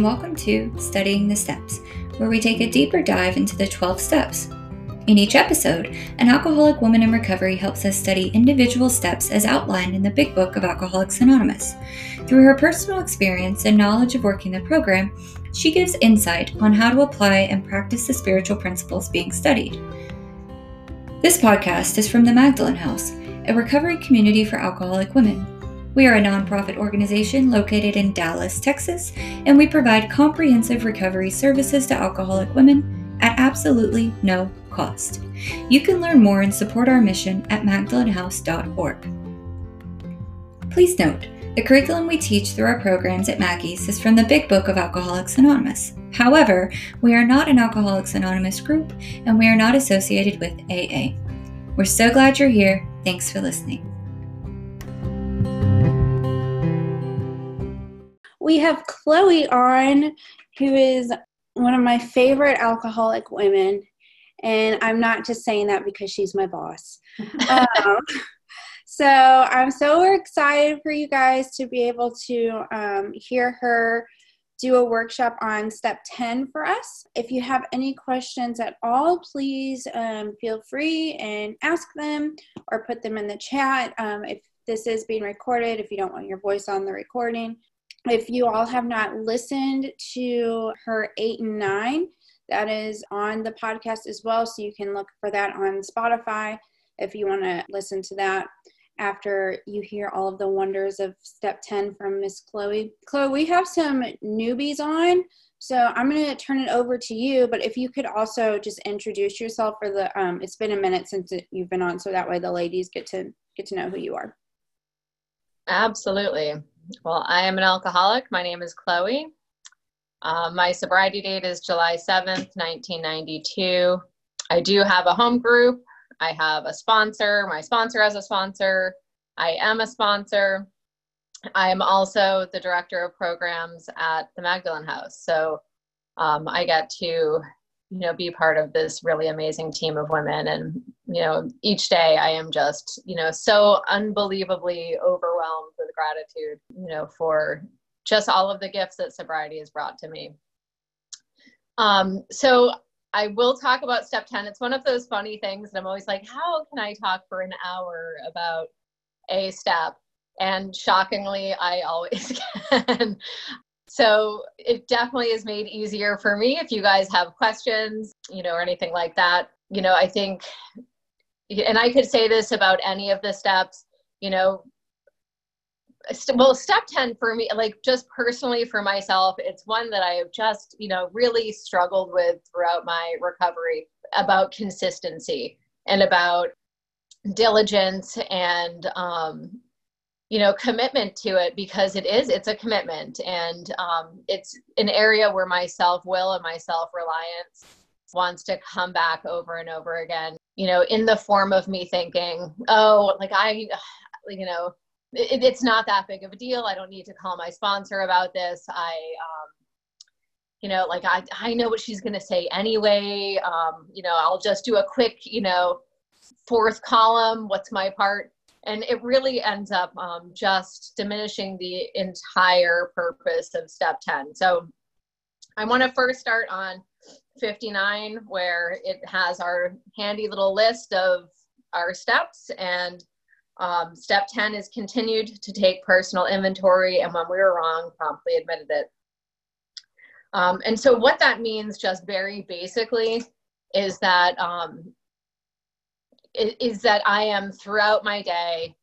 and welcome to Studying the Steps, where we take a deeper dive into the 12 steps. In each episode, an alcoholic woman in recovery helps us study individual steps as outlined in the Big Book of Alcoholics Anonymous. Through her personal experience and knowledge of working the program, she gives insight on how to apply and practice the spiritual principles being studied. This podcast is from the Magdalen House, a recovery community for alcoholic women. We are a nonprofit organization located in Dallas, Texas, and we provide comprehensive recovery services to alcoholic women at absolutely no cost. You can learn more and support our mission at magdalenhouse.org. Please note, the curriculum we teach through our programs at Maggie's is from the Big Book of Alcoholics Anonymous. However, we are not an Alcoholics Anonymous group and we are not associated with AA. We're so glad you're here. Thanks for listening. We have Chloe on, who is one of my favorite alcoholic women. And I'm not just saying that because she's my boss. um, so I'm so excited for you guys to be able to um, hear her do a workshop on step 10 for us. If you have any questions at all, please um, feel free and ask them or put them in the chat. Um, if this is being recorded, if you don't want your voice on the recording, if you all have not listened to her eight and nine, that is on the podcast as well. So you can look for that on Spotify if you want to listen to that after you hear all of the wonders of step 10 from Miss Chloe. Chloe, we have some newbies on. So I'm going to turn it over to you, but if you could also just introduce yourself for the um, it's been a minute since you've been on so that way the ladies get to get to know who you are. Absolutely. Well, I am an alcoholic. My name is Chloe. Uh, my sobriety date is July 7th, 1992. I do have a home group. I have a sponsor. My sponsor has a sponsor. I am a sponsor. I am also the director of programs at the Magdalen House. So um, I get to you know be part of this really amazing team of women and you know each day i am just you know so unbelievably overwhelmed gratitude you know for just all of the gifts that sobriety has brought to me. Um, so i will talk about step 10 it's one of those funny things that i'm always like how can i talk for an hour about a step? And shockingly i always can. So it definitely is made easier for me if you guys have questions, you know, or anything like that. You know, I think, and I could say this about any of the steps, you know, well step 10 for me like just personally for myself it's one that i have just you know really struggled with throughout my recovery about consistency and about diligence and um, you know commitment to it because it is it's a commitment. And um, it's an area where my self-will and my self-reliance wants to come back over and over again you know in the form of me thinking oh like i you know it, it's not that big of a deal. I don't need to call my sponsor about this. I um, you know like i i know what she's going to say anyway. Um, you know i'll just do a quick you know fourth column what's my part? And it really ends up um, just diminishing the entire purpose of step 10 so i want to first start on 59 where it has our handy little list of our steps and um, step 10 is continued to take personal inventory and when we were wrong promptly admitted it um, and so what that means just very basically is that um, is that I am throughout my day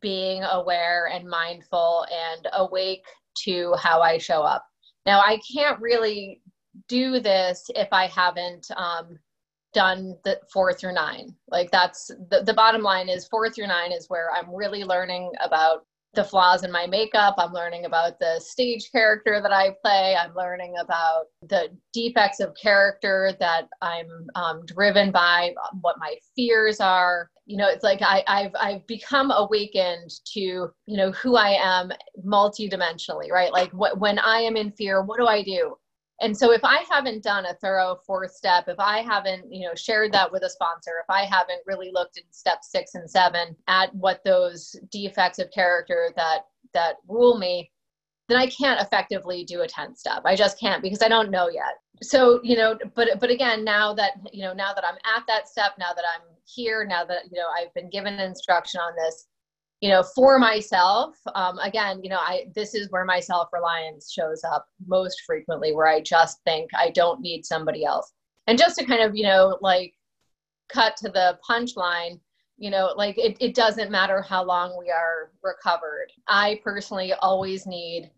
being aware and mindful and awake to how I show up. Now, I can't really do this if I haven't um, done the four through nine. Like, that's the, the bottom line is four through nine is where I'm really learning about the flaws in my makeup. I'm learning about the stage character that I play. I'm learning about the defects of character that I'm um, driven by, what my fears are. You know, it's like I, I've I've become awakened to you know who I am multidimensionally, right? Like what when I am in fear, what do I do? And so if i haven't done a thorough fourth step if i haven't you know shared that with a sponsor if i haven't really looked in step six and seven at what those defects of character that that rule me then I can't effectively do a 10 step. I just can't because I don't know yet. So, you know, but but again, now that, you know, now that I'm at that step, now that I'm here, now that, you know, I've been given instruction on this, you know, for myself, um, again, you know, I this is where my self-reliance shows up most frequently, where I just think I don't need somebody else. And just to kind of, you know, like cut to the punchline, you know like it, it doesn't matter how long we are recovered. I personally always need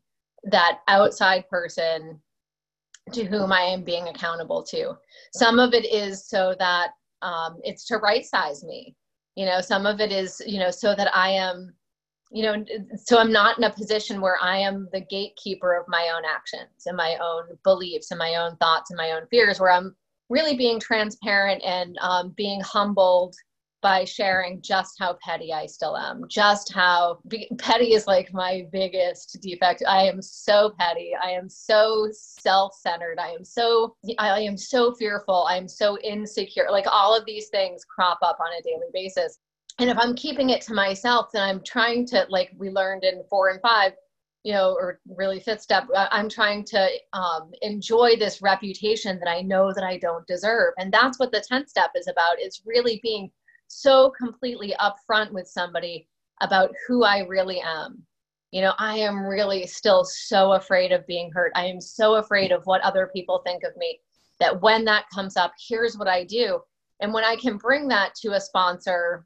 that outside person to whom i am being accountable to. Some of it is so that um, it's to right size me you know some of it is you know so that i am you know so i'm not in a position where i am the gatekeeper of my own actions and my own beliefs and my own thoughts and my own fears where i'm really being transparent and um, being humbled by sharing just how petty I still am, just how be, petty is like my biggest defect. I am so petty. I am so self-centered. I am so I am so fearful. I am so insecure. Like all of these things crop up on a daily basis. And if I'm keeping it to myself, then I'm trying to like we learned in 4 and 5, you know, or really fifth step, I'm trying to um, enjoy this reputation that I know that I don't deserve. And that's what the 10th step is about, is really being so completely upfront with somebody about who I really am. You know, I am really still so afraid of being hurt. I am so afraid of what other people think of me that when that comes up, here's what I do. And when I can bring that to a sponsor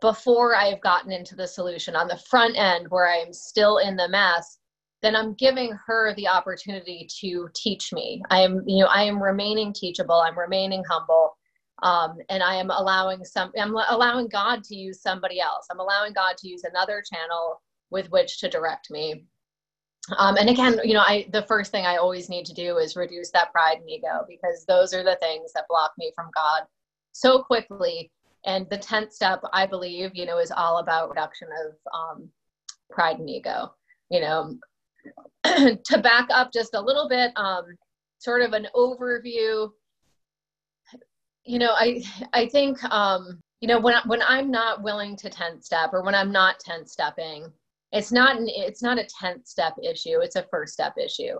before I have gotten into the solution on the front end where I am still in the mess, then I'm giving her the opportunity to teach me. I am, you know, I am remaining teachable. I'm remaining humble um, and i am allowing some i'm allowing god to use somebody else. I'm allowing god to use another channel with which to direct me. Um, and again you know i the first thing i always need to do is reduce that pride and ego because those are the things that block me from god so quickly. And the 10th step i believe you know is all about reduction of um, pride and ego you know. To back up just a little bit um, sort of an overview you know i i think um you know when when i'm not willing to 10 step or when i'm not 10 stepping it's not an it's not a 10th step issue it's a first step issue.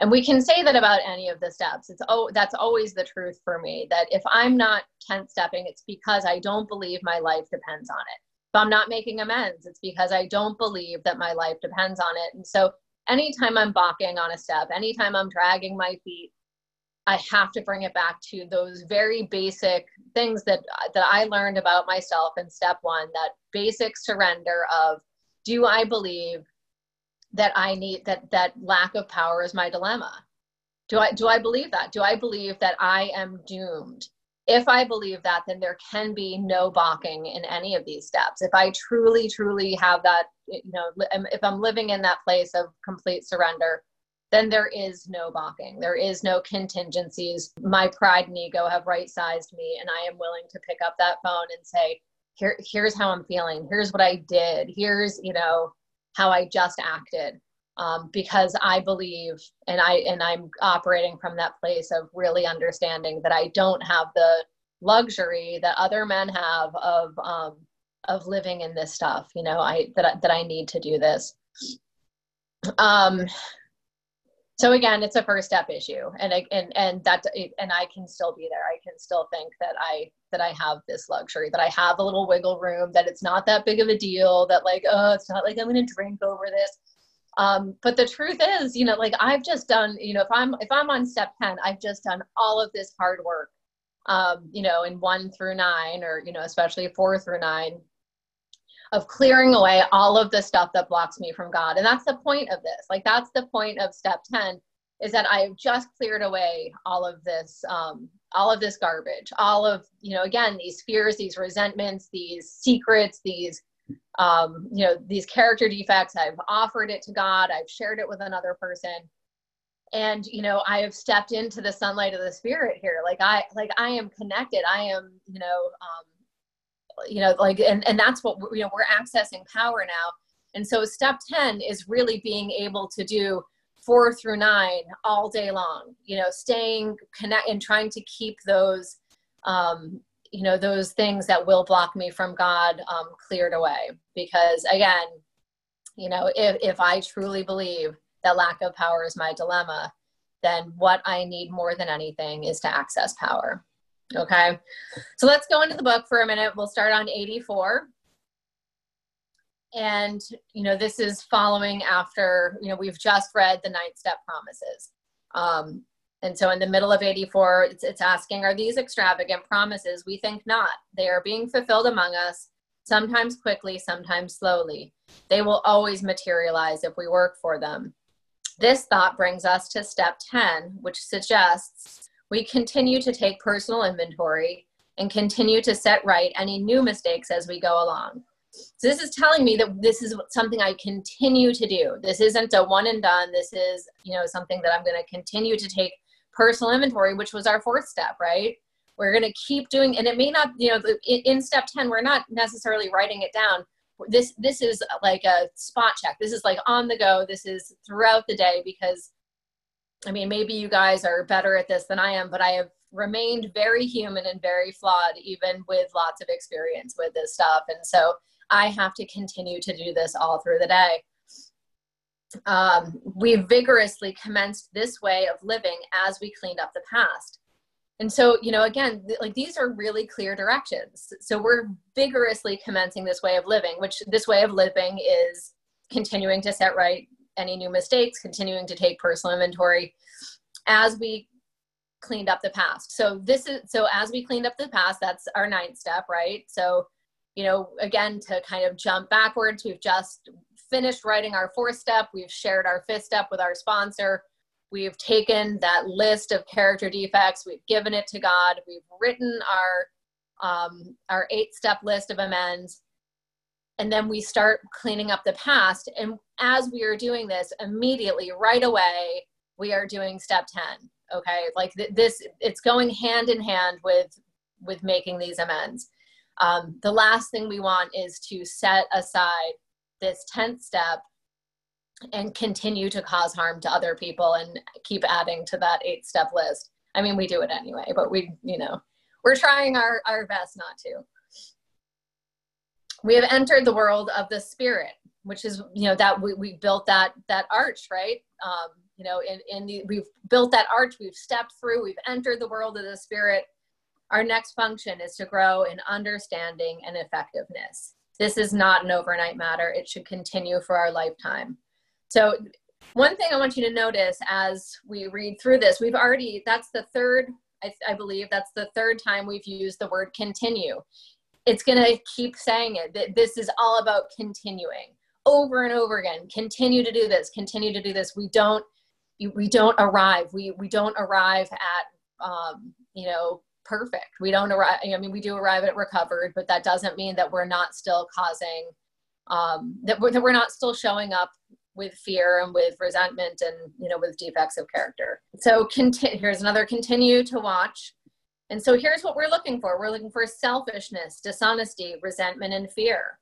And we can say that about any of the steps. It's oh that's always the truth for me that if i'm not 10 stepping it's because i don't believe my life depends on it. If i'm not making amends it's because i don't believe that my life depends on it. And so anytime i'm balking on a step anytime i'm dragging my feet I have to bring it back to those very basic things that that I learned about myself in step 1 that basic surrender of do I believe that I need that that lack of power is my dilemma? Do I do I believe that? Do I believe that I am doomed? If I believe that then there can be no balking in any of these steps. If I truly truly have that you know if I'm living in that place of complete surrender then there is no balking. There is no contingencies. My pride and ego have right sized me, and I am willing to pick up that phone and say, Here, here's how I'm feeling. Here's what I did. Here's, you know, how I just acted. Um, because I believe and I and I'm operating from that place of really understanding that I don't have the luxury that other men have of um, of living in this stuff. You know, I that that I need to do this. Um, so again it's a first step issue and I, and and that and i can still be there. I can still think that i that i have this luxury that i have a little wiggle room that it's not that big of a deal that like oh it's not like i'm going to drink over this. Um, but the truth is you know like i've just done you know if i'm if i'm on step 10 i've just done all of this hard work um, you know in one through nine or you know especially four through nine of clearing away all of the stuff that blocks me from God. And that's the point of this. Like that's the point of step 10 is that I've just cleared away all of this um, all of this garbage, all of, you know, again, these fears, these resentments, these secrets, these um, you know, these character defects. I've offered it to God, I've shared it with another person. And you know, I have stepped into the sunlight of the spirit here. Like I like I am connected. I am, you know, um, you know like and, and that's what you know we're accessing power now and so step 10 is really being able to do four through nine all day long you know staying connect and trying to keep those um, you know those things that will block me from god um, cleared away because again you know if, if i truly believe that lack of power is my dilemma, then what I need more than anything is to access power. Okay, so let's go into the book for a minute. We'll start on 84. And, you know, this is following after, you know, we've just read the ninth step promises. Um, and so in the middle of 84, it's, it's asking, are these extravagant promises? We think not. They are being fulfilled among us, sometimes quickly, sometimes slowly. They will always materialize if we work for them. This thought brings us to step 10, which suggests we continue to take personal inventory and continue to set right any new mistakes as we go along. So this is telling me that this is something I continue to do. This isn't a one and done. This is, you know, something that I'm going to continue to take personal inventory, which was our fourth step, right? We're going to keep doing, and it may not, you know, in, step 10, we're not necessarily writing it down. This, this is like a spot check. This is like on the go. This is throughout the day because I mean, maybe you guys are better at this than I am, but I have remained very human and very flawed, even with lots of experience with this stuff. And so I have to continue to do this all through the day. Um, we vigorously commenced this way of living as we cleaned up the past. And so, you know, again, th- like these are really clear directions. So we're vigorously commencing this way of living, which this way of living is continuing to set right any new mistakes, continuing to take personal inventory as we cleaned up the past. So this is so as we cleaned up the past, that's our ninth step, right? So, you know, again, to kind of jump backwards, we've just finished writing our fourth step. We've shared our fifth step with our sponsor. We've taken that list of character defects. We've given it to God. We've written our um, our eight step list of amends and then we start cleaning up the past. And as we are doing this immediately right away we are doing step 10 okay? Like th- this it's going hand in hand with with making these amends. Um, the last thing we want is to set aside this 10th step and continue to cause harm to other people and keep adding to that eight step list. I mean we do it anyway but we you know we're trying our, our best not to we have entered the world of the spirit which is you know that we, we built that that arch right? Um, you know in, in the we've built that arch we've stepped through we've entered the world of the spirit. Our next function is to grow in understanding and effectiveness. This is not an overnight matter. It should continue for our lifetime. So one thing i want you to notice as we read through this we've already that's the third I, I believe that's the third time we've used the word continue it's going to keep saying it that this is all about continuing over and over again. Continue to do this continue to do this. We don't we don't arrive. We we don't arrive at um, you know perfect. We don't arrive i mean we do arrive at recovered but that doesn't mean that we're not still causing um, that, we're, that we're not still showing up with fear and with resentment and you know with defects of character. So continue here's another continue to watch and so here's what we're looking for we're looking for selfishness, dishonesty, resentment, and fear.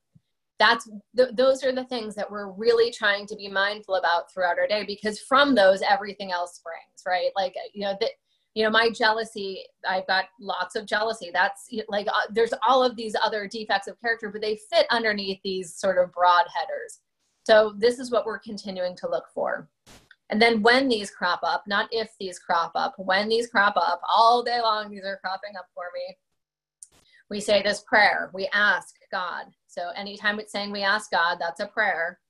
That's th- those are the things that we're really trying to be mindful about throughout our day because from those everything else springs, right? Like you know that you know my jealousy i've got lots of jealousy that's like uh, there's all of these other defects of character but they fit underneath these sort of broad headers so this is what we're continuing to look for and then when these crop up, not if these crop up, when these crop up, all day long, these are cropping up for me. We say this prayer. We ask God. So anytime it's saying we ask God, that's a prayer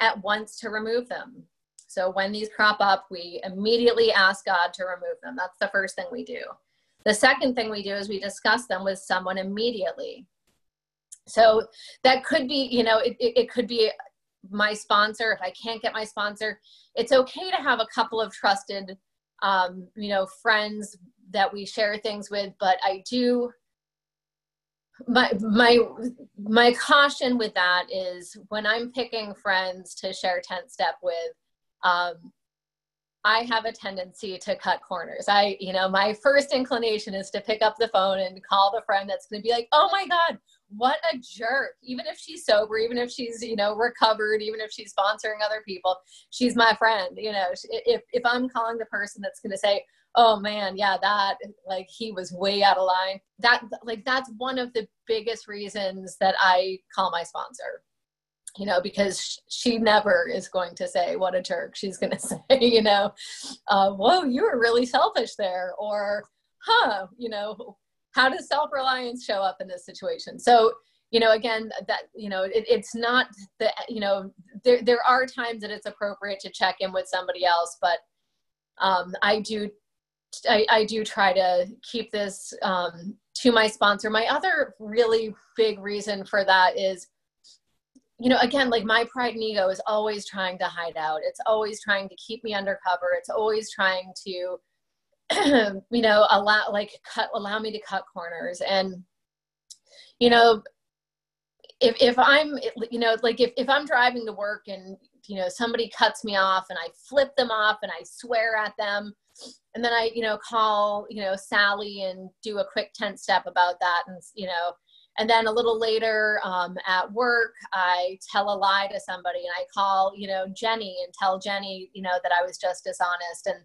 at once to remove them. So when these crop up, we immediately ask God to remove them. That's the first thing we do. The second thing we do is we discuss them with someone immediately. So that could be, you know, it, it, it could be my sponsor. If I can't get my sponsor, it's okay to have a couple of trusted, um, you know, friends that we share things with. But I do my my my caution with that is when I'm picking friends to share 10th step with, um, I have a tendency to cut corners. I, you know, my first inclination is to pick up the phone and call the friend that's going to be like, "Oh my god, what a jerk. Even if she's sober even if she's you know recovered even if she's sponsoring other people she's my friend you know. If if i'm calling the person that's going to say oh man yeah that like he was way out of line. That like that's one of the biggest reasons that i call my sponsor you know, because she never is going to say what a jerk. She's going to say, you know, uh, whoa, you were really selfish there, or huh, you know, how does self reliance show up in this situation? So, you know, again, that you know, it, it's not the you know, there there are times that it's appropriate to check in with somebody else, but um, I do I, I, do try to keep this um, to my sponsor. My other really big reason for that is you know, again, like my pride and ego is always trying to hide out. It's always trying to keep me undercover. It's always trying to, you know, allow like cut allow me to cut corners. And you know, if if I'm you know like if if I'm driving to work and you know somebody cuts me off and I flip them off and I swear at them, and then I you know call you know Sally and do a quick 10 step about that and you know and then a little later um, at work i tell a lie to somebody and i call you know jenny and tell jenny you know that i was just dishonest. And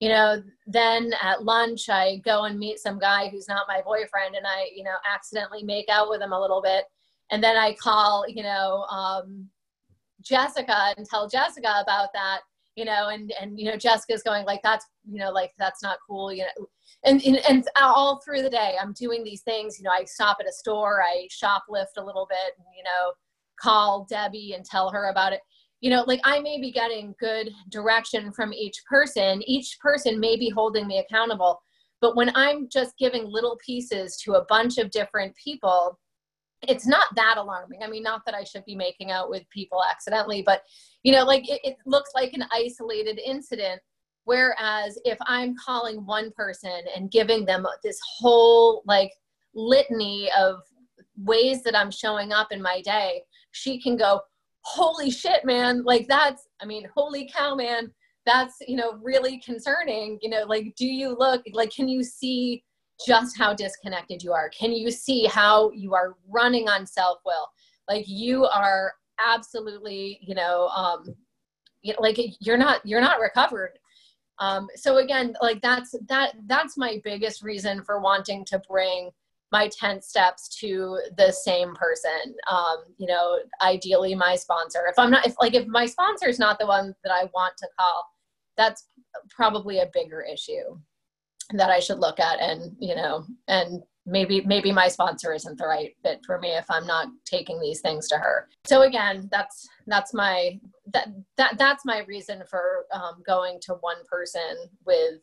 you know then at lunch i go and meet some guy who's not my boyfriend and i you know accidentally make out with him a little bit. And then i call you know um, jessica and tell jessica about that you know and and you know jessica's going like that's you know like that's not cool you know and, and, and all through the day i'm doing these things you know i stop at a store i shoplift a little bit and, you know call debbie and tell her about it you know like i may be getting good direction from each person each person may be holding me accountable but when i'm just giving little pieces to a bunch of different people it's not that alarming. I mean, not that I should be making out with people accidentally, but you know, like it, it, looks like an isolated incident. Whereas if I'm calling one person and giving them this whole like litany of ways that I'm showing up in my day, she can go, Holy shit, man. Like that's, I mean, holy cow, man. That's, you know, really concerning. You know, like, do you look like, can you see just how disconnected you are? Can you see how you are running on self will? Like you are absolutely, you know, um, like you're not you're not recovered. Um, so again, like that's that that's my biggest reason for wanting to bring my 10 steps to the same person. Um, you know ideally my sponsor. If i'm not if like if my sponsor is not the one that i want to call that's probably a bigger issue that I should look at and you know and maybe maybe my sponsor isn't the right fit for me if I'm not taking these things to her. So again, that's that's my that that that's my reason for um, going to one person with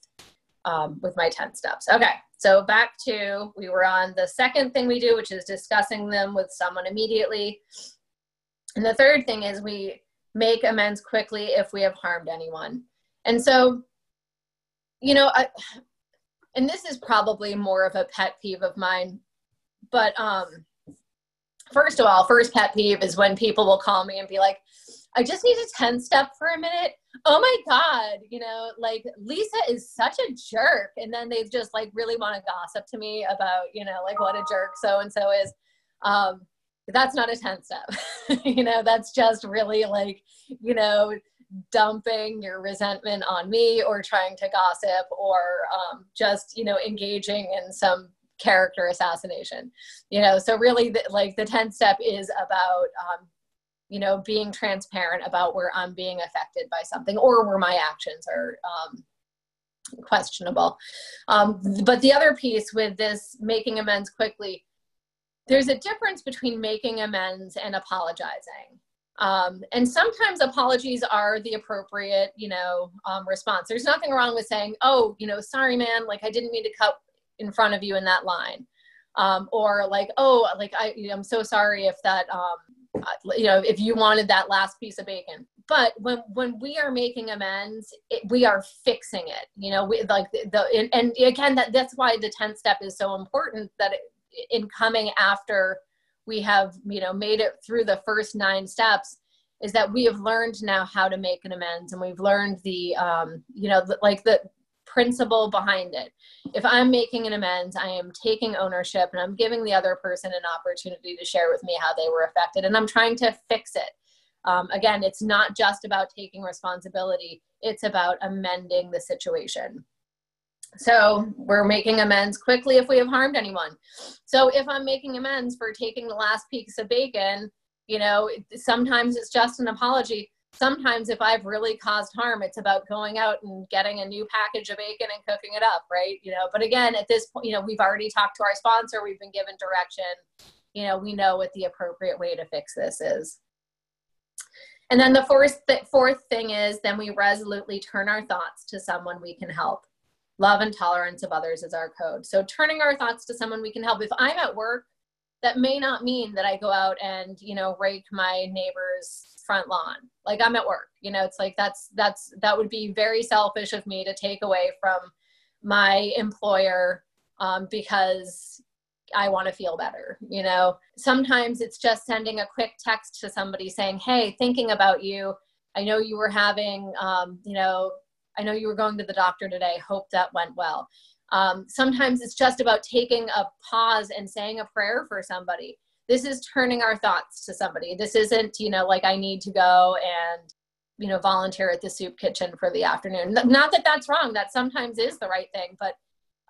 um, with my 10 steps. Okay, so back to we were on the second thing we do, which is discussing them with someone immediately. And the third thing is we make amends quickly if we have harmed anyone. And so, you know, I, and this is probably more of a pet peeve of mine, but um, first of all, first pet peeve is when people will call me and be like, I just need a 10 step for a minute. Oh my God, you know, like Lisa is such a jerk. And then they just like really want to gossip to me about, you know, like what a jerk so and so is. Um, that's not a 10 step. you know, that's just really like, you know, dumping your resentment on me or trying to gossip or um, just you know engaging in some character assassination you know? So really the, like the 10th step is about um, you know being transparent about where i'm being affected by something or where my actions are um, questionable. Um, but the other piece with this making amends quickly there's a difference between making amends and apologizing um, and sometimes apologies are the appropriate, you know, um, response. There's nothing wrong with saying, "Oh, you know, sorry, man, like I didn't mean to cut in front of you in that line," um, or like, "Oh, like I, you know, I'm so sorry if that, um, you know, if you wanted that last piece of bacon." But when when we are making amends, it, we are fixing it. You know, we like the, the and, and again that that's why the tenth step is so important. That it, in coming after we have you know made it through the first nine steps is that we have learned now how to make an amends and we've learned the um, you know the, like the principle behind it. If i'm making an amends i am taking ownership and i'm giving the other person an opportunity to share with me how they were affected and i'm trying to fix it. Um, again it's not just about taking responsibility. It's about amending the situation so we're making amends quickly if we have harmed anyone. So if I'm making amends for taking the last piece of bacon, You know, sometimes it's just an apology. Sometimes if I've really caused harm, it's about going out and getting a new package of bacon and cooking it up, right? You know, but again, at this point, you know, we've already talked to our sponsor, we've been given direction. You know, we know what the appropriate way to fix this is. And then the fourth, th- fourth thing is then we resolutely turn our thoughts to someone we can help. Love and tolerance of others is our code. So turning our thoughts to someone we can help. If I'm at work, that may not mean that I go out and, you know, rake my neighbor's front lawn. Like I'm at work, you know, it's like that's, that's, that would be very selfish of me to take away from my employer um, because I want to feel better. You know, sometimes it's just sending a quick text to somebody saying, Hey, thinking about you. I know you were having, um, you know, I know you were going to the doctor today. Hope that went well. Um, sometimes it's just about taking a pause and saying a prayer for somebody. This is turning our thoughts to somebody. This isn't, you know, like I need to go and, you know, volunteer at the soup kitchen for the afternoon. Not that that's wrong. That sometimes is the right thing, but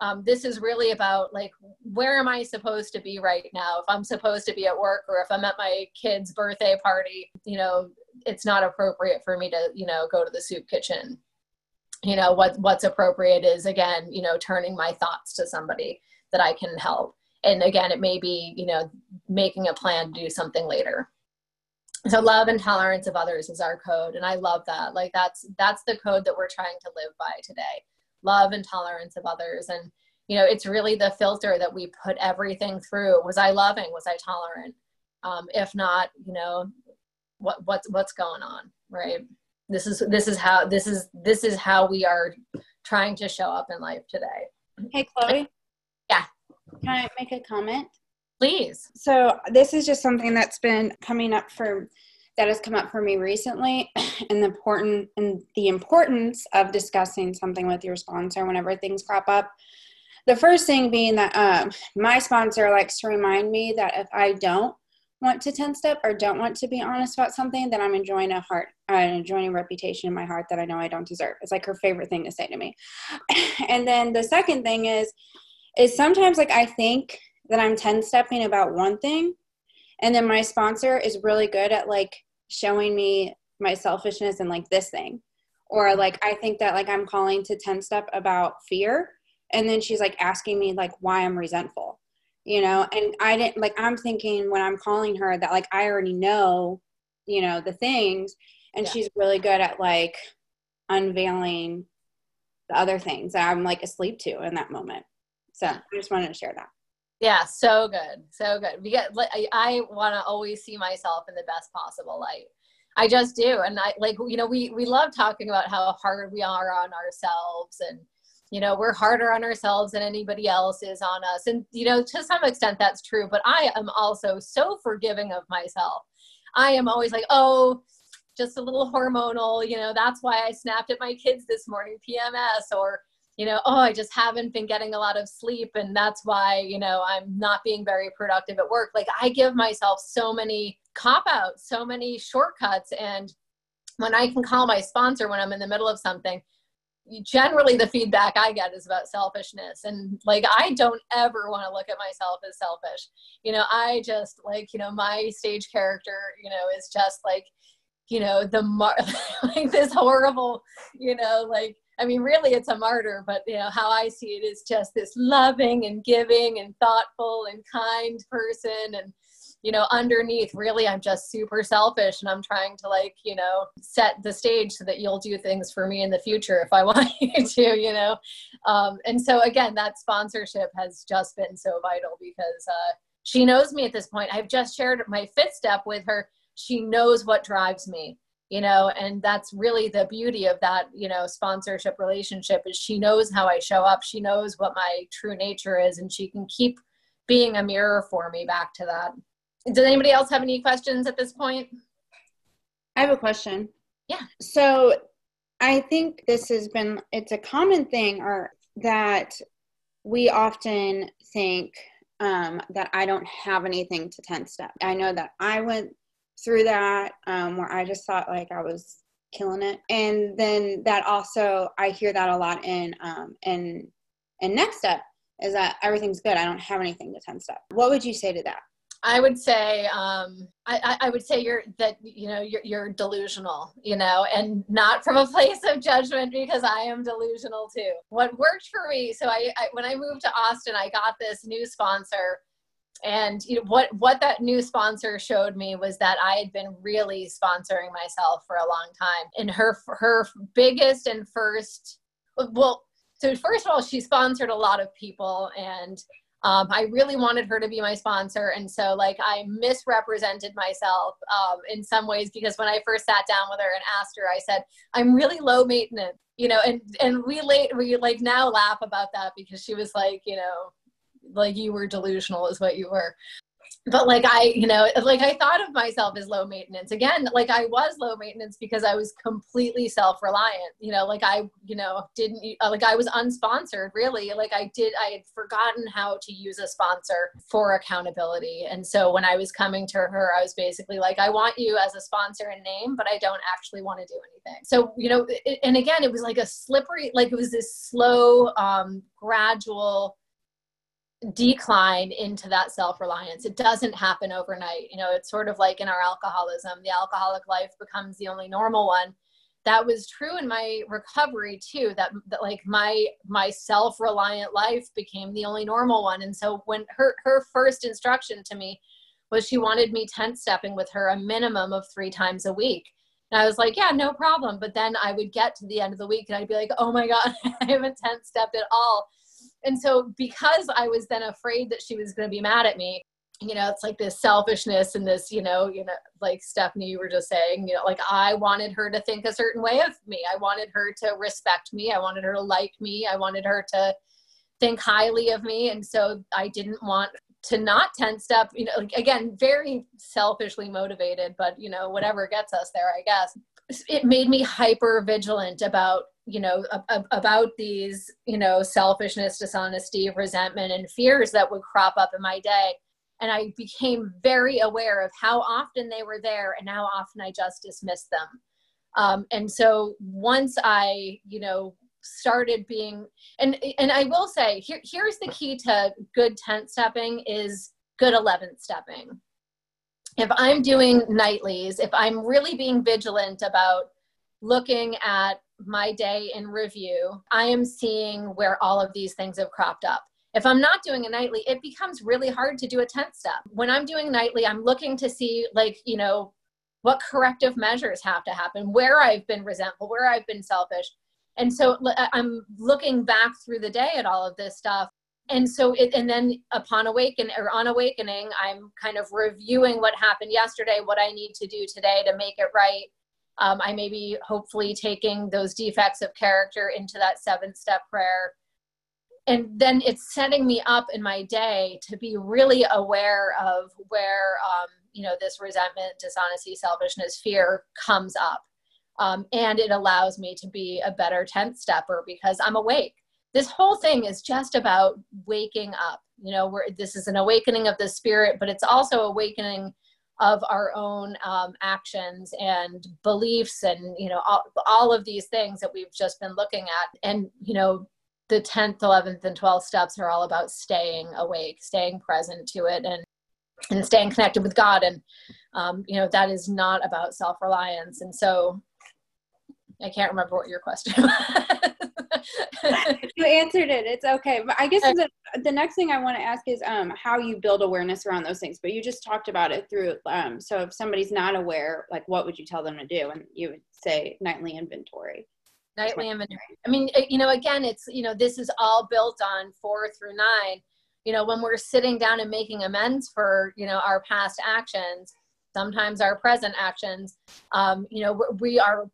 um, this is really about like where am i supposed to be right now if i'm supposed to be at work or if i'm at my kid's birthday party you know it's not appropriate for me to you know go to the soup kitchen you know what what's appropriate is again you know turning my thoughts to somebody that i can help. And again it may be you know making a plan to do something later. So love and tolerance of others is our code and i love that. Like that's that's the code that we're trying to live by today. Love and tolerance of others. And you know it's really the filter that we put everything through. Was i loving? Was i tolerant? Um, if not you know what what's what's going on right this is this is how this is this is how we are trying to show up in life today. Hey chloe. Yeah. Can i make a comment? Please. So this is just something that's been coming up for that has come up for me recently and the important and the importance of discussing something with your sponsor whenever things crop up. The first thing being that um, my sponsor likes to remind me that if i don't want to 10 step or don't want to be honest about something then i'm enjoying a heart enjoying a reputation in my heart that i know i don't deserve. It's like her favorite thing to say to me. And then the second thing is is sometimes like i think that i'm 10 stepping about one thing and then my sponsor is really good at like showing me my selfishness and like this thing. Or like i think that like i'm calling to 10 step about fear and then she's like asking me like why i'm resentful you know and i didn't like i'm thinking when i'm calling her that like i already know you know the things and yeah. she's really good at like unveiling the other things that i'm like asleep to in that moment so i just wanted to share that yeah, so good, so good. Because I, I want to always see myself in the best possible light. I just do, and I like you know we we love talking about how hard we are on ourselves, and you know we're harder on ourselves than anybody else is on us, and you know to some extent that's true. But I am also so forgiving of myself. I am always like, oh, just a little hormonal, you know. That's why I snapped at my kids this morning, PMS, or you know, oh, I just haven't been getting a lot of sleep and that's why, you know, I'm not being very productive at work. Like I give myself so many cop outs, so many shortcuts. And when I can call my sponsor when I'm in the middle of something, generally the feedback I get is about selfishness. And like, I don't ever want to look at myself as selfish. You know, I just like, you know, my stage character, you know, is just like, you know, the mar- like this horrible, you know, like I mean, really, it's a martyr, but you know how I see it is just this loving and giving and thoughtful and kind person, and you know, underneath, really, I'm just super selfish, and I'm trying to like, you know, set the stage so that you'll do things for me in the future if I want you to, you know. Um, and so again, that sponsorship has just been so vital because uh, she knows me at this point. I've just shared my fifth step with her. She knows what drives me you know and that's really the beauty of that you know sponsorship relationship is she knows how i show up she knows what my true nature is and she can keep being a mirror for me back to that does anybody else have any questions at this point i have a question yeah so i think this has been it's a common thing or that we often think um, that i don't have anything to 10 step i know that i went through that um, where I just thought like I was killing it. And then that also I hear that a lot in um, in in next step is that everything's good. I don't have anything to 10 step. What would you say to that? I would say um, I, I, would say you're that you know you're, you're delusional, you know, and not from a place of judgment because I am delusional too. What worked for me, so I, I when I moved to Austin, I got this new sponsor, and you know what what that new sponsor showed me was that I had been really sponsoring myself for a long time. And her her biggest and first well, so first of all, she sponsored a lot of people and um, I really wanted her to be my sponsor. And so, like, I misrepresented myself um, in some ways because when I first sat down with her and asked her, I said, I'm really low maintenance, you know, and, and we late, we like now laugh about that because she was like, you know, like you were delusional is what you were but like I, you know, like I thought of myself as low maintenance. Again, like I was low maintenance because I was completely self-reliant. You know, like I, you know, didn't uh, like I was unsponsored really. Like I did I had forgotten how to use a sponsor for accountability. And so when I was coming to her, I was basically like I want you as a sponsor and name, but I don't actually want to do anything. So, you know, it, and again, it was like a slippery like it was this slow um gradual decline into that self-reliance. It doesn't happen overnight. You know it's sort of like in our alcoholism the alcoholic life becomes the only normal one. That was true in my recovery too that, that like my my self-reliant life became the only normal one. And so when her her first instruction to me was she wanted me 10 stepping with her a minimum of three times a week. And I was like, yeah, no problem. But then I would get to the end of the week and I'd be like, oh my God, I haven't 10 stepped at all and so because i was then afraid that she was going to be mad at me you know it's like this selfishness and this you know you know like stephanie you were just saying you know like i wanted her to think a certain way of me. I wanted her to respect me. I wanted her to like me. I wanted her to think highly of me. And so i didn't want to not 10 step you know like again very selfishly motivated but you know whatever gets us there i guess. It made me hyper vigilant about you know about these you know selfishness dishonesty resentment and fears that would crop up in my day. And i became very aware of how often they were there and how often i just dismissed them. Um, and so once i you know started being and and i will say here, here's the key to good 10 stepping is good 11th stepping. If i'm doing nightlies if i'm really being vigilant about looking at my day in review, I am seeing where all of these things have cropped up. If I'm not doing a nightly, it becomes really hard to do a 10th step. When I'm doing nightly, I'm looking to see, like, you know, what corrective measures have to happen, where I've been resentful, where I've been selfish. And so I'm looking back through the day at all of this stuff. And so it, and then upon awaken or on awakening, I'm kind of reviewing what happened yesterday, what I need to do today to make it right um, I may be hopefully taking those defects of character into that seven step prayer. And then it's setting me up in my day to be really aware of where, um, you know, this resentment, dishonesty, selfishness, fear comes up. Um, and it allows me to be a better 10th stepper because I'm awake. This whole thing is just about waking up. You know, this is an awakening of the spirit, but it's also awakening of our own um, actions and beliefs and you know all, all of these things that we've just been looking at. And you know the 10th 11th and 12th steps are all about staying awake staying present to it and and staying connected with god. And um, you know that is not about self-reliance. And so i can't remember what your question was you answered it. It's okay. But I guess the, the next thing I want to ask is um, how you build awareness around those things. But you just talked about it through. Um, so if somebody's not aware, like what would you tell them to do? And you would say nightly inventory. Nightly inventory. I mean, you know, again, it's you know, this is all built on four through nine. You know, when we're sitting down and making amends for you know our past actions, sometimes our present actions, um, you know, we are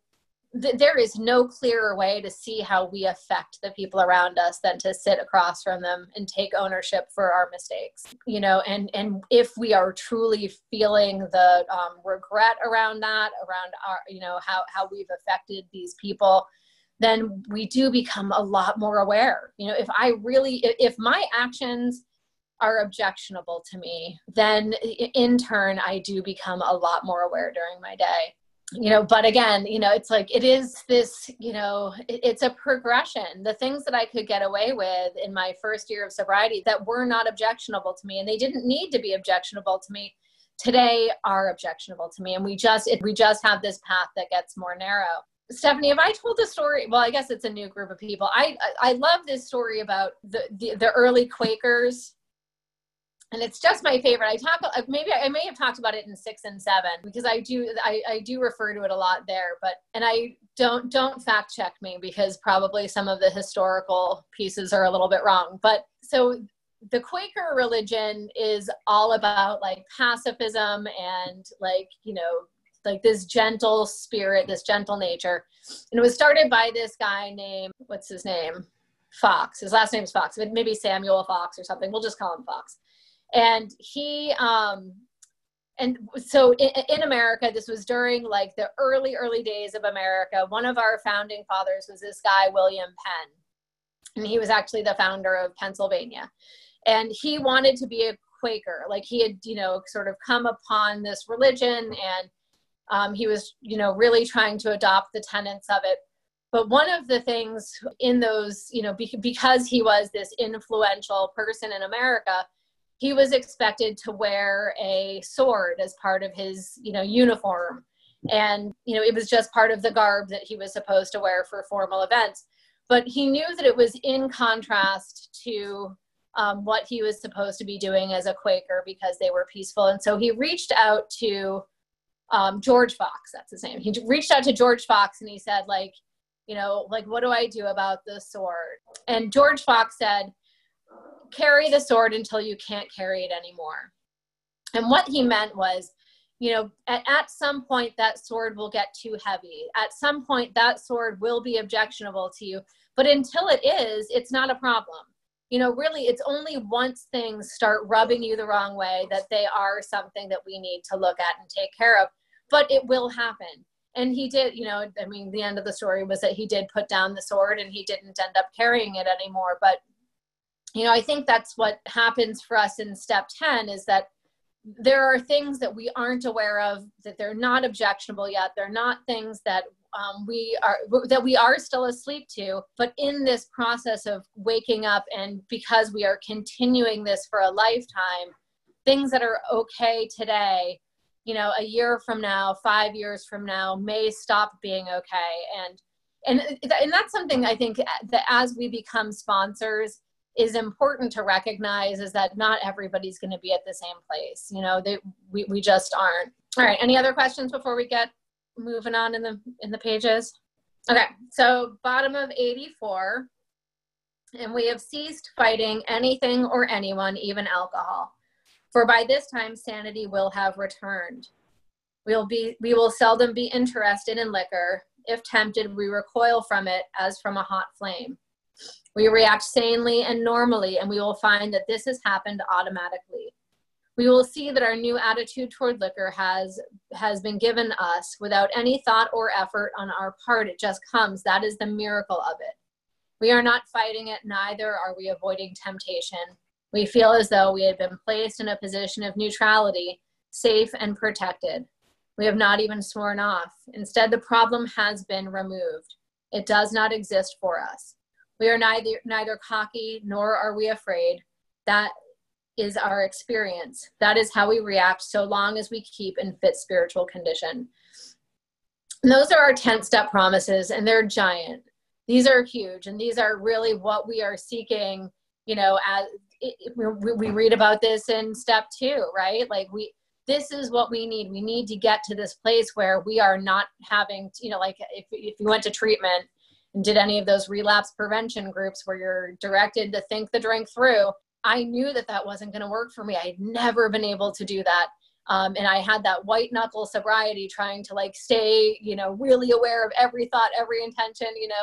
th- there is no clearer way to see how we affect the people around us than to sit across from them and take ownership for our mistakes you know and and if we are truly feeling the um, regret around that around our you know how how we've affected these people then we do become a lot more aware. You know if i really if my actions are objectionable to me then in turn i do become a lot more aware during my day you know but again you know it's like it is this you know it, it's a progression. The things that i could get away with in my first year of sobriety that were not objectionable to me and they didn't need to be objectionable to me today are objectionable to me. And we just it, we just have this path that gets more narrow. Stephanie have i told the story? Well i guess it's a new group of people. I i, I love this story about the, the the early quakers and it's just my favorite. I talk uh, maybe I may have talked about it in six and seven because I do I, I do refer to it a lot there. But and I don't don't fact check me because probably some of the historical pieces are a little bit wrong. But so the Quaker religion is all about like pacifism and like you know like this gentle spirit, this gentle nature, and it was started by this guy named what's his name Fox. His last name is Fox, maybe Samuel Fox or something. We'll just call him Fox and he um and so in, in, america this was during like the early early days of america. One of our founding fathers was this guy william penn. And he was actually the founder of pennsylvania. And he wanted to be a quaker. Like he had you know sort of come upon this religion and um, he was you know really trying to adopt the tenets of it. But one of the things in those you know be- because he was this influential person in america he was expected to wear a sword as part of his you know uniform. And you know it was just part of the garb that he was supposed to wear for formal events. But he knew that it was in contrast to um, what he was supposed to be doing as a quaker because they were peaceful. And so he reached out to um, george fox that's his name. He reached out to george fox and he said like you know like what do i do about the sword? And george fox said carry the sword until you can't carry it anymore. And what he meant was, you know, at, at some point that sword will get too heavy. At some point that sword will be objectionable to you. But until it is, it's not a problem. You know, really, it's only once things start rubbing you the wrong way that they are something that we need to look at and take care of. But it will happen and he did you know i mean the end of the story was that he did put down the sword and he didn't end up carrying it anymore but you know, I think that's what happens for us in step 10 is that there are things that we aren't aware of that they're not objectionable yet. They're not things that um, we are that we are still asleep to. But in this process of waking up and because we are continuing this for a lifetime things that are okay today you know a year from now five years from now may stop being okay. And and and that's something i think that as we become sponsors is important to recognize is that not everybody's going to be at the same place. You know, they, we, we just aren't. All right. Any other questions before we get moving on in the in the pages? Okay. So bottom of 84. And we have ceased fighting anything or anyone, even alcohol. For by this time sanity will have returned. We'll be we will seldom be interested in liquor. If tempted, we recoil from it as from a hot flame. We react sanely and normally, and we will find that this has happened automatically. We will see that our new attitude toward liquor has, has been given us without any thought or effort on our part. It just comes. That is the miracle of it. We are not fighting it, neither are we avoiding temptation. We feel as though we had been placed in a position of neutrality, safe and protected. We have not even sworn off. Instead, the problem has been removed. It does not exist for us. We are neither neither cocky nor are we afraid. That is our experience. That is how we react so long as we keep in fit spiritual condition. And those are our 10 step promises, and they're giant. These are huge, and these are really what we are seeking. You know, as it, we, we read about this in step two, right? Like, we this is what we need. We need to get to this place where we are not having, to, you know, like if, if you went to treatment did any of those relapse prevention groups where you're directed to think the drink through, I knew that that wasn't going to work for me. I'd never been able to do that. Um, and I had that white knuckle sobriety trying to like stay, you know, really aware of every thought, every intention, you know,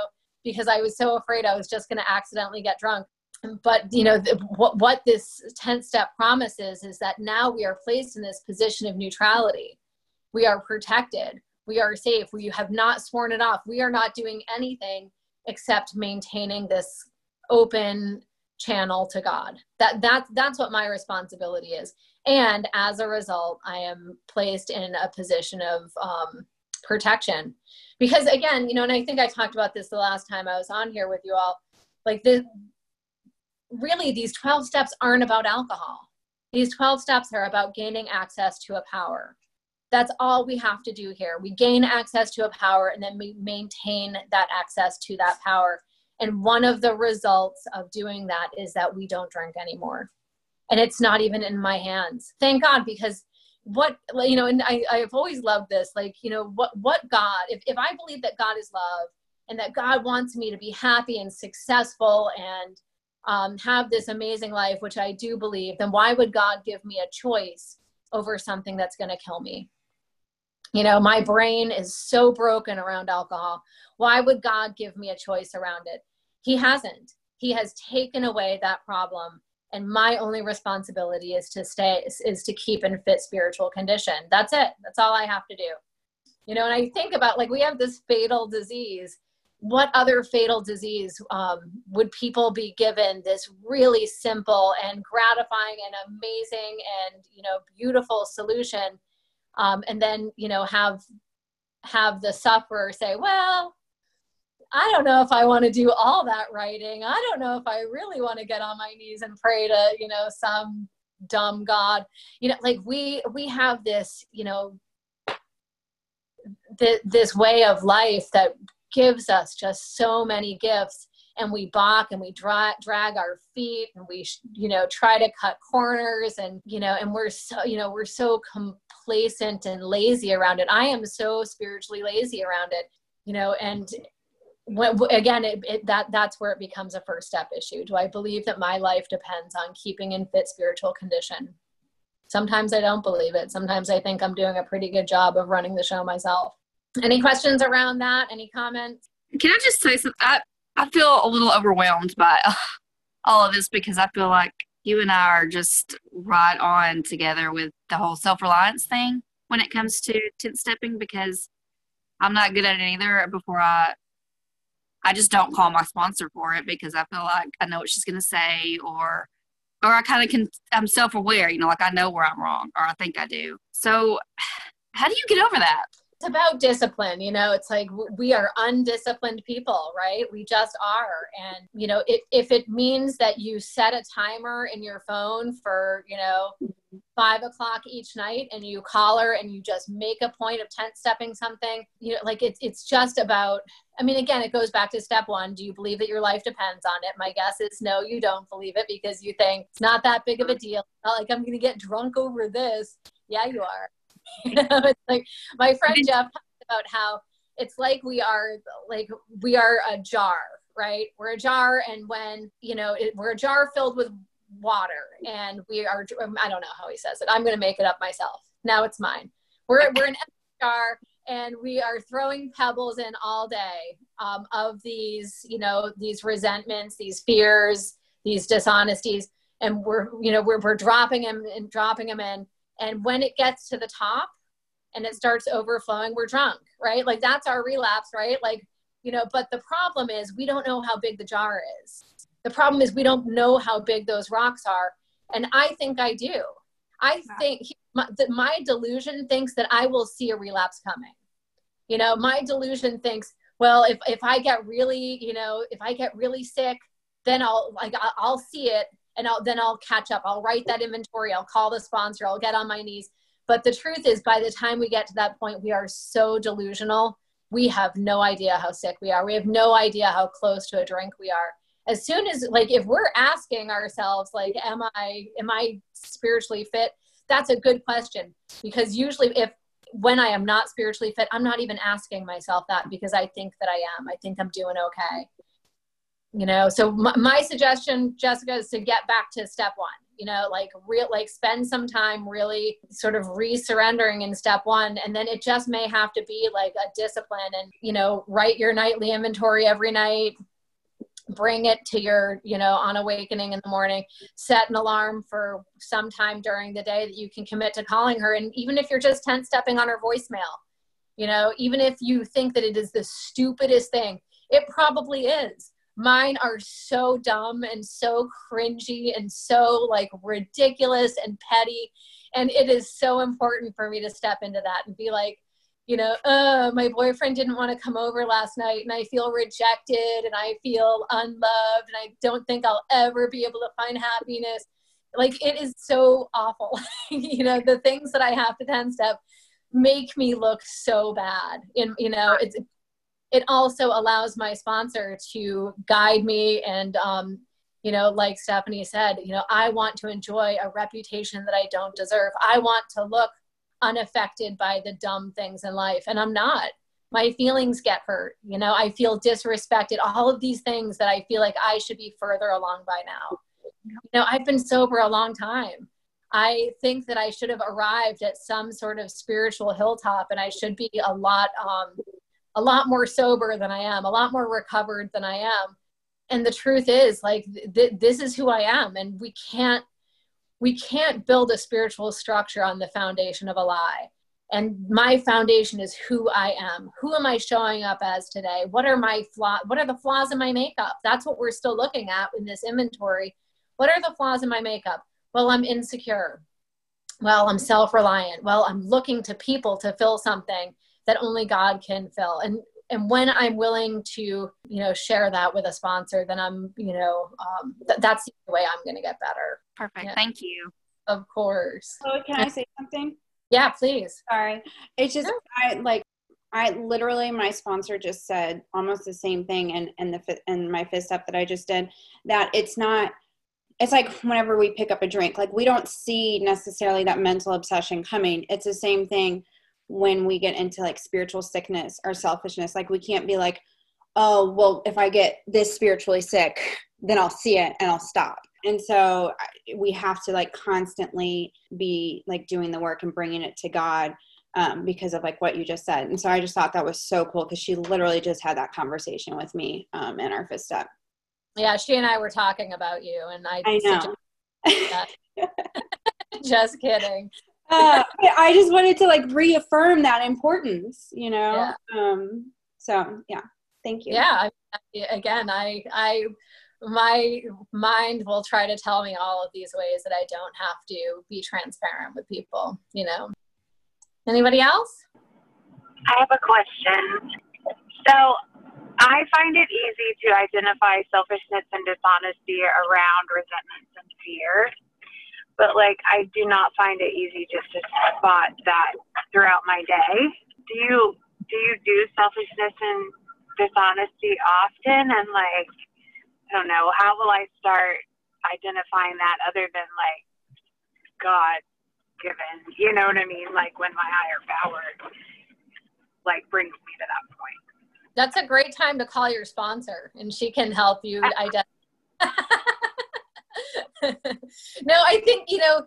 because I was so afraid I was just going to accidentally get drunk. But, you know, the, what, what this 10 step promises is that now we are placed in this position of neutrality. We are protected we are safe. We have not sworn it off. We are not doing anything except maintaining this open channel to god. That that that's what my responsibility is. And as a result i am placed in a position of um, protection. Because again you know and i think i talked about this the last time i was on here with you all like the really these 12 steps aren't about alcohol. These 12 steps are about gaining access to a power that's all we have to do here. We gain access to a power and then we maintain that access to that power. And one of the results of doing that is that we don't drink anymore. And it's not even in my hands. Thank god because what you know and I, i've always loved this like you know what what god if, if i believe that god is love and that god wants me to be happy and successful and um, have this amazing life which i do believe then why would god give me a choice over something that's going to kill me you know my brain is so broken around alcohol. Why would god give me a choice around it? He hasn't. He has taken away that problem and my only responsibility is to stay is to keep in fit spiritual condition. That's it. That's all i have to do. You know and i think about like we have this fatal disease. What other fatal disease um, would people be given this really simple and gratifying and amazing and you know beautiful solution um, and then you know have have the sufferer say well I don't know if I want to do all that writing. I don't know if I really want to get on my knees and pray to, you know, some dumb God. You know, like we we have this, you know, th- this way of life that gives us just so many gifts and we balk and we dra- drag our feet and we you know try to cut corners and you know and we're so you know we're so complacent and lazy around it. I am so spiritually lazy around it you know and when, again it, it, that that's where it becomes a first step issue. Do i believe that my life depends on keeping in fit spiritual condition? Sometimes i don't believe it. Sometimes i think i'm doing a pretty good job of running the show myself. Any questions around that? Any comments? Can i just say something? I, I feel a little overwhelmed by all of this because i feel like you and i are just right on together with the whole self-reliance thing when it comes to 10 stepping because i'm not good at it either before i I just don't call my sponsor for it because I feel like I know what she's going to say or or I kind of can I'm self-aware, you know, like I know where I'm wrong or I think I do. So how do you get over that? It's about discipline, you know, it's like we are undisciplined people, right? We just are. And, you know, if, if it means that you set a timer in your phone for, you know, five o'clock each night and you call her and you just make a point of 10 stepping something you know like it's, it's just about i mean again it goes back to step one. Do you believe that your life depends on it? My guess is no you don't believe it because you think it's not that big of a deal. Not like i'm gonna get drunk over this. Yeah you are you know it's like my friend jeff talked about how it's like we are like we are a jar right? We're a jar and when you know it, we're a jar filled with water and we are i don't know how he says it. I'm going to make it up myself. Now it's mine. We're, we're an jar and we are throwing pebbles in all day um, of these you know these resentments these fears these dishonesties and we're you know we're, we're dropping them and dropping them in and when it gets to the top and it starts overflowing we're drunk right like that's our relapse right like you know but the problem is we don't know how big the jar is the problem is we don't know how big those rocks are. And I think I do. I think my, my delusion thinks that I will see a relapse coming. You know, my delusion thinks, well, if, if I get really, you know, if I get really sick, then I'll like I'll see it and I'll then I'll catch up. I'll write that inventory. I'll call the sponsor. I'll get on my knees. But the truth is, by the time we get to that point, we are so delusional. We have no idea how sick we are. We have no idea how close to a drink we are as soon as like if we're asking ourselves like am i am i spiritually fit that's a good question because usually if when i am not spiritually fit i'm not even asking myself that because i think that i am i think i'm doing okay you know? So my, my suggestion jessica is to get back to step one you know like real like spend some time really sort of re-surrendering in step one. And then it just may have to be like a discipline and you know write your nightly inventory every night bring it to your you know on awakening in the morning set an alarm for some time during the day that you can commit to calling her. And even if you're just 10 stepping on her voicemail you know even if you think that it is the stupidest thing it probably is mine are so dumb and so cringy and so like ridiculous and petty and it is so important for me to step into that and be like you know, uh, my boyfriend didn't want to come over last night and I feel rejected and I feel unloved and I don't think I'll ever be able to find happiness. Like it is so awful. you know, the things that I have to 10 step make me look so bad. And, you know, it's, it also allows my sponsor to guide me and, um, you know, like Stephanie said, you know, I want to enjoy a reputation that I don't deserve. I want to look unaffected by the dumb things in life and i'm not. My feelings get hurt you know? I feel disrespected all of these things that i feel like i should be further along by now. You know i've been sober a long time. I think that i should have arrived at some sort of spiritual hilltop and i should be a lot um a lot more sober than i am a lot more recovered than i am and the truth is like th- this is who i am and we can't we can't build a spiritual structure on the foundation of a lie. And my foundation is who I am. Who am I showing up as today? What are my flaws? What are the flaws in my makeup? That's what we're still looking at in this inventory. What are the flaws in my makeup? Well, I'm insecure. Well, I'm self reliant. Well, I'm looking to people to fill something that only God can fill. And and when i'm willing to you know share that with a sponsor then i'm you know um, th- that's the way i'm going to get better. Perfect. Yeah. thank you. Of course. Oh can i say something? Yeah please. Sorry. It's just i like i literally my sponsor just said almost the same thing and and the and my fifth step that i just did that it's not it's like whenever we pick up a drink like we don't see necessarily that mental obsession coming. It's the same thing when we get into like spiritual sickness or selfishness like we can't be like oh well if i get this spiritually sick then i'll see it and i'll stop. And so we have to like constantly be like doing the work and bringing it to god um, because of like what you just said. And so i just thought that was so cool because she literally just had that conversation with me um, in our fifth step. Yeah she and i were talking about you and i, I know. just kidding uh, I just wanted to like reaffirm that importance, you know. Yeah. Um, so yeah, thank you. Yeah, I, again, I, I, my mind will try to tell me all of these ways that I don't have to be transparent with people. You know. Anybody else? I have a question. So I find it easy to identify selfishness and dishonesty around resentment and fear but like I do not find it easy just to spot that throughout my day. Do you do you do selfishness and dishonesty often? And like I don't know, how will I start identifying that other than like God given? You know what I mean? Like when my higher power like brings me to that point. That's a great time to call your sponsor and she can help you identify no, I think you know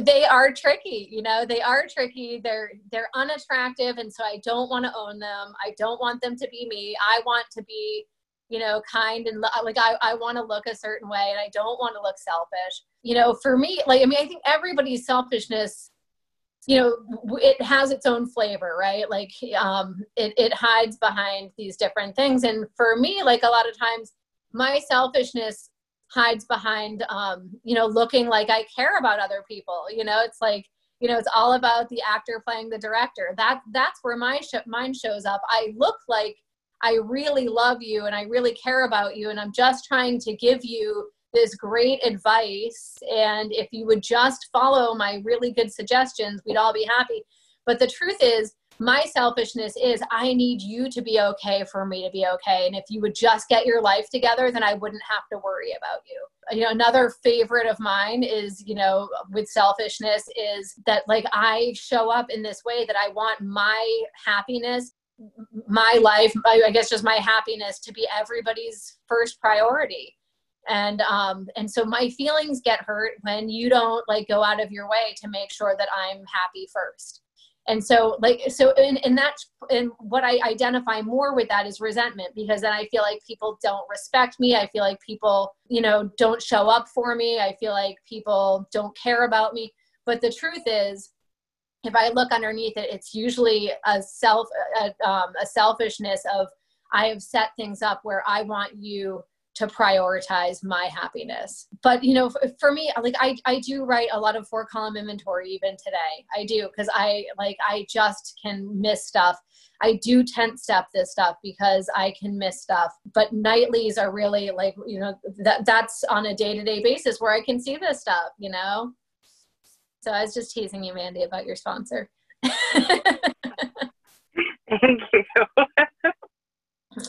they are tricky. You know, they are tricky. They're they're unattractive, and so I don't want to own them. I don't want them to be me. I want to be you know kind and like i, I want to look a certain way and i don't want to look selfish you know for me like i mean i think everybody's selfishness you know it has its own flavor right like um it, it hides behind these different things and for me like a lot of times my selfishness hides behind um, you know looking like i care about other people you know? It's like you know it's all about the actor playing the director. That that's where my sh- mine shows up. I look like i really love you and i really care about you and i'm just trying to give you this great advice. And if you would just follow my really good suggestions we'd all be happy. But the truth is my selfishness is I need you to be okay for me to be okay. And if you would just get your life together, then I wouldn't have to worry about you. You know, another favorite of mine is, you know, with selfishness is that like I show up in this way that I want my happiness, my life, I guess just my happiness to be everybody's first priority and um and so my feelings get hurt when you don't like go out of your way to make sure that i'm happy first and so like so in, in that and what i identify more with that is resentment because then i feel like people don't respect me. I feel like people you know don't show up for me. I feel like people don't care about me. But the truth is if i look underneath it it's usually a self a, um, a selfishness of i have set things up where i want you to prioritize my happiness. But you know, for, for, me, like I, I do write a lot of four column inventory even today. I do because I like I just can miss stuff. I do 10 step this stuff because I can miss stuff. But nightlies are really like, you know, that that's on a day-to-day basis where I can see this stuff, you know? So I was just teasing you, Mandy, about your sponsor. Thank you.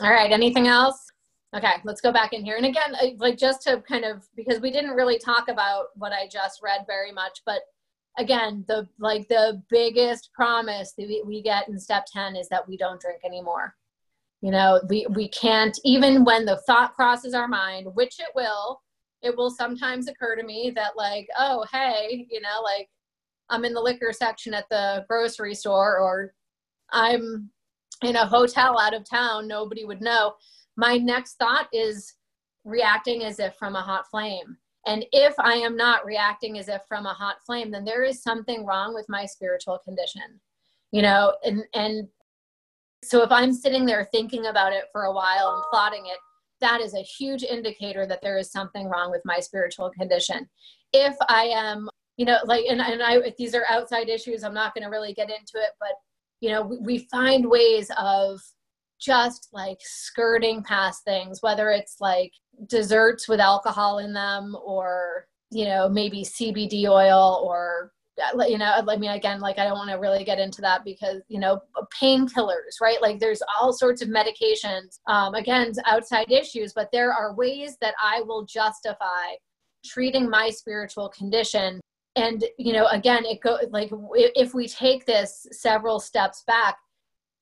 All right. Anything else? Okay, let's go back in here. And again, like just to kind of because we didn't really talk about what I just read very much, but again, the like the biggest promise that we, we get in step 10 is that we don't drink anymore. You know, we we can't even when the thought crosses our mind, which it will, it will sometimes occur to me that like, oh, hey, you know, like I'm in the liquor section at the grocery store or I'm in a hotel out of town, nobody would know my next thought is reacting as if from a hot flame. And if I am not reacting as if from a hot flame, then there is something wrong with my spiritual condition. You know, and and so if I'm sitting there thinking about it for a while and plotting it, that is a huge indicator that there is something wrong with my spiritual condition. If I am, you know, like, and, and I, these are outside issues, I'm not going to really get into it, but, you know, we, we find ways of just like skirting past things, whether it's like desserts with alcohol in them or, you know, maybe CBD oil or you know i mean again like i don't want to really get into that because you know painkillers right? Like there's all sorts of medications um, again outside issues but there are ways that i will justify treating my spiritual condition. And you know again it go like if we take this several steps back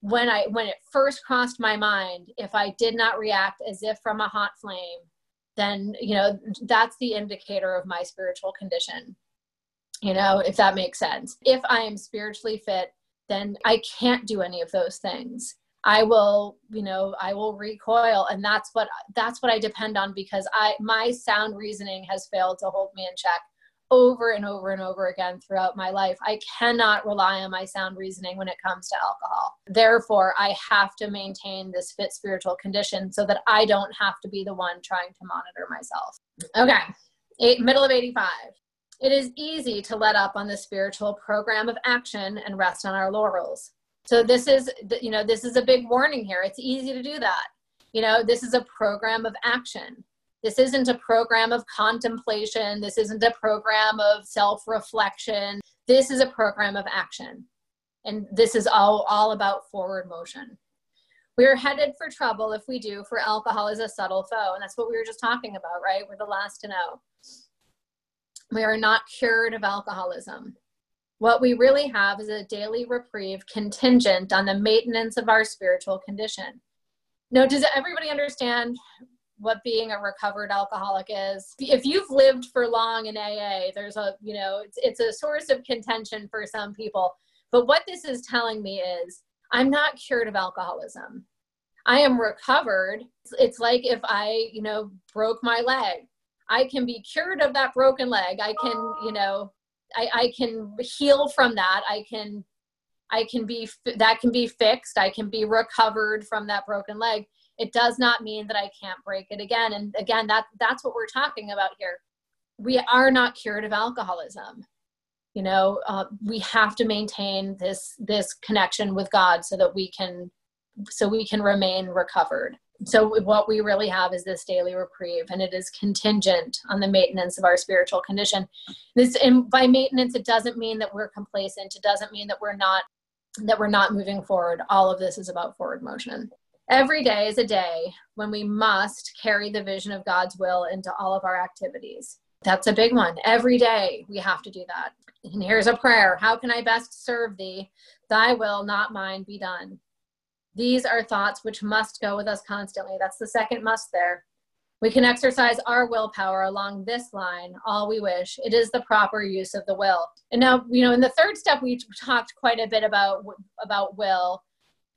when I when it first crossed my mind, if I did not react as if from a hot flame, then you know that's the indicator of my spiritual condition. You know, if that makes sense. If I am spiritually fit, then I can't do any of those things. I will, you know, I will recoil and that's what that's what I depend on because I my sound reasoning has failed to hold me in check over and over and over again throughout my life. I cannot rely on my sound reasoning when it comes to alcohol. Therefore, I have to maintain this fit spiritual condition so that I don't have to be the one trying to monitor myself. Okay, Eight, middle of 85. It is easy to let up on the spiritual program of action and rest on our laurels. So this is, you know, this is a big warning here. It's easy to do that. You know, this is a program of action this isn't a program of contemplation. This isn't a program of self reflection. This is a program of action. And this is all, all about forward motion. We are headed for trouble if we do, for alcohol is a subtle foe. And that's what we were just talking about, right? We're the last to know. We are not cured of alcoholism. What we really have is a daily reprieve contingent on the maintenance of our spiritual condition. Now, does everybody understand what being a recovered alcoholic is. If you've lived for long in AA, there's a, you know, it's, it's a source of contention for some people. But what this is telling me is I'm not cured of alcoholism. I am recovered. It's like if I, you know, broke my leg. I can be cured of that broken leg. I can, you know, I, I can heal from that. I can, I can be, that can be fixed. I can be recovered from that broken leg it does not mean that I can't break it again. And again, that that's what we're talking about here. We are not cured of alcoholism. You know, uh, we have to maintain this this connection with God so that we can so we can remain recovered. So what we really have is this daily reprieve, and it is contingent on the maintenance of our spiritual condition. This and by maintenance, it doesn't mean that we're complacent. It doesn't mean that we're not that we're not moving forward. All of this is about forward motion. Every day is a day when we must carry the vision of God's will into all of our activities. That's a big one. Every day we have to do that. And here's a prayer How can I best serve thee? Thy will, not mine, be done. These are thoughts which must go with us constantly. That's the second must there. We can exercise our willpower along this line, all we wish. It is the proper use of the will. And now, you know, in the third step, we talked quite a bit about about will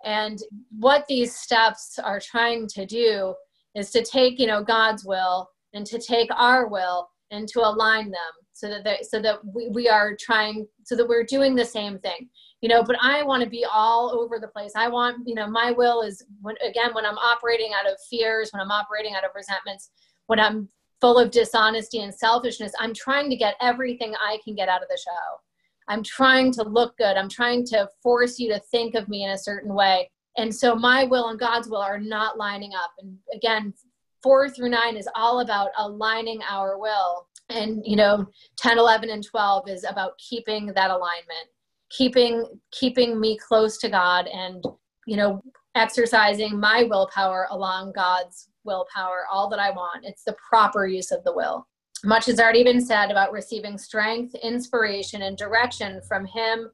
and what these steps are trying to do is to take, you know, God's will and to take our will and to align them so that they, so that we, we are trying so that we're doing the same thing. you know but i want to be all over the place i want you know my will is when again when i'm operating out of fears when i'm operating out of resentments when i'm full of dishonesty and selfishness i'm trying to get everything i can get out of the show i'm trying to look good. I'm trying to force you to think of me in a certain way. And so my will and god's will are not lining up. And again four through nine is all about aligning our will. And you know 10 11 and 12 is about keeping that alignment keeping keeping me close to god and you know exercising my willpower along god's willpower all that i want. It's the proper use of the will much has already been said about receiving strength inspiration and direction from him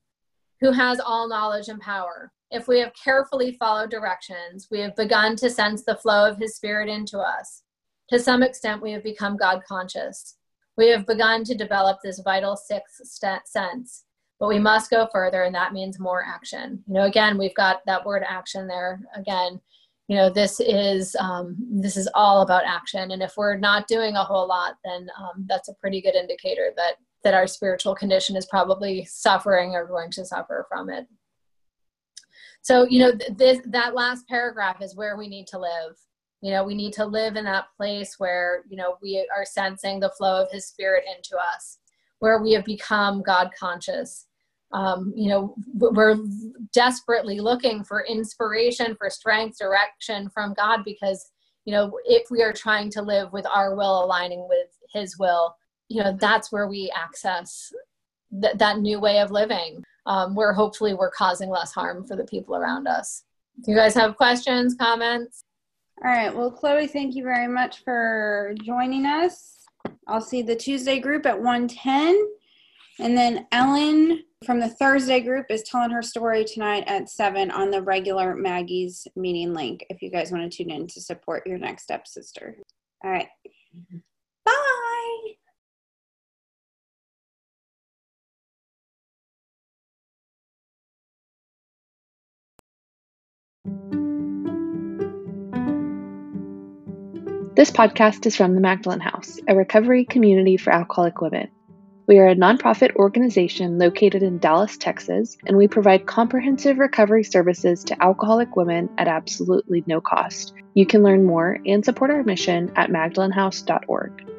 who has all knowledge and power. If we have carefully followed directions we have begun to sense the flow of his spirit into us. To some extent we have become god conscious. We have begun to develop this vital sixth sense but we must go further and that means more action. You know again we've got that word action there again you know this is um, this is all about action. And if we're not doing a whole lot then um, that's a pretty good indicator that that our spiritual condition is probably suffering or going to suffer from it. So you know this that last paragraph is where we need to live. You know we need to live in that place where you know we are sensing the flow of his spirit into us where we have become god conscious um, you know we're desperately looking for inspiration for strength direction from god because you know if we are trying to live with our will aligning with his will you know that's where we access th- that new way of living um, where hopefully we're causing less harm for the people around us do you guys have questions comments all right. Well, Chloe, thank you very much for joining us. I'll see the Tuesday group at 110. And then Ellen from the Thursday group is telling her story tonight at 7 on the regular Maggie's meeting link if you guys want to tune in to support your next step sister. All right. Bye. This podcast is from the Magdalen House, a recovery community for alcoholic women. We are a nonprofit organization located in Dallas, Texas, and we provide comprehensive recovery services to alcoholic women at absolutely no cost. You can learn more and support our mission at magdalenhouse.org.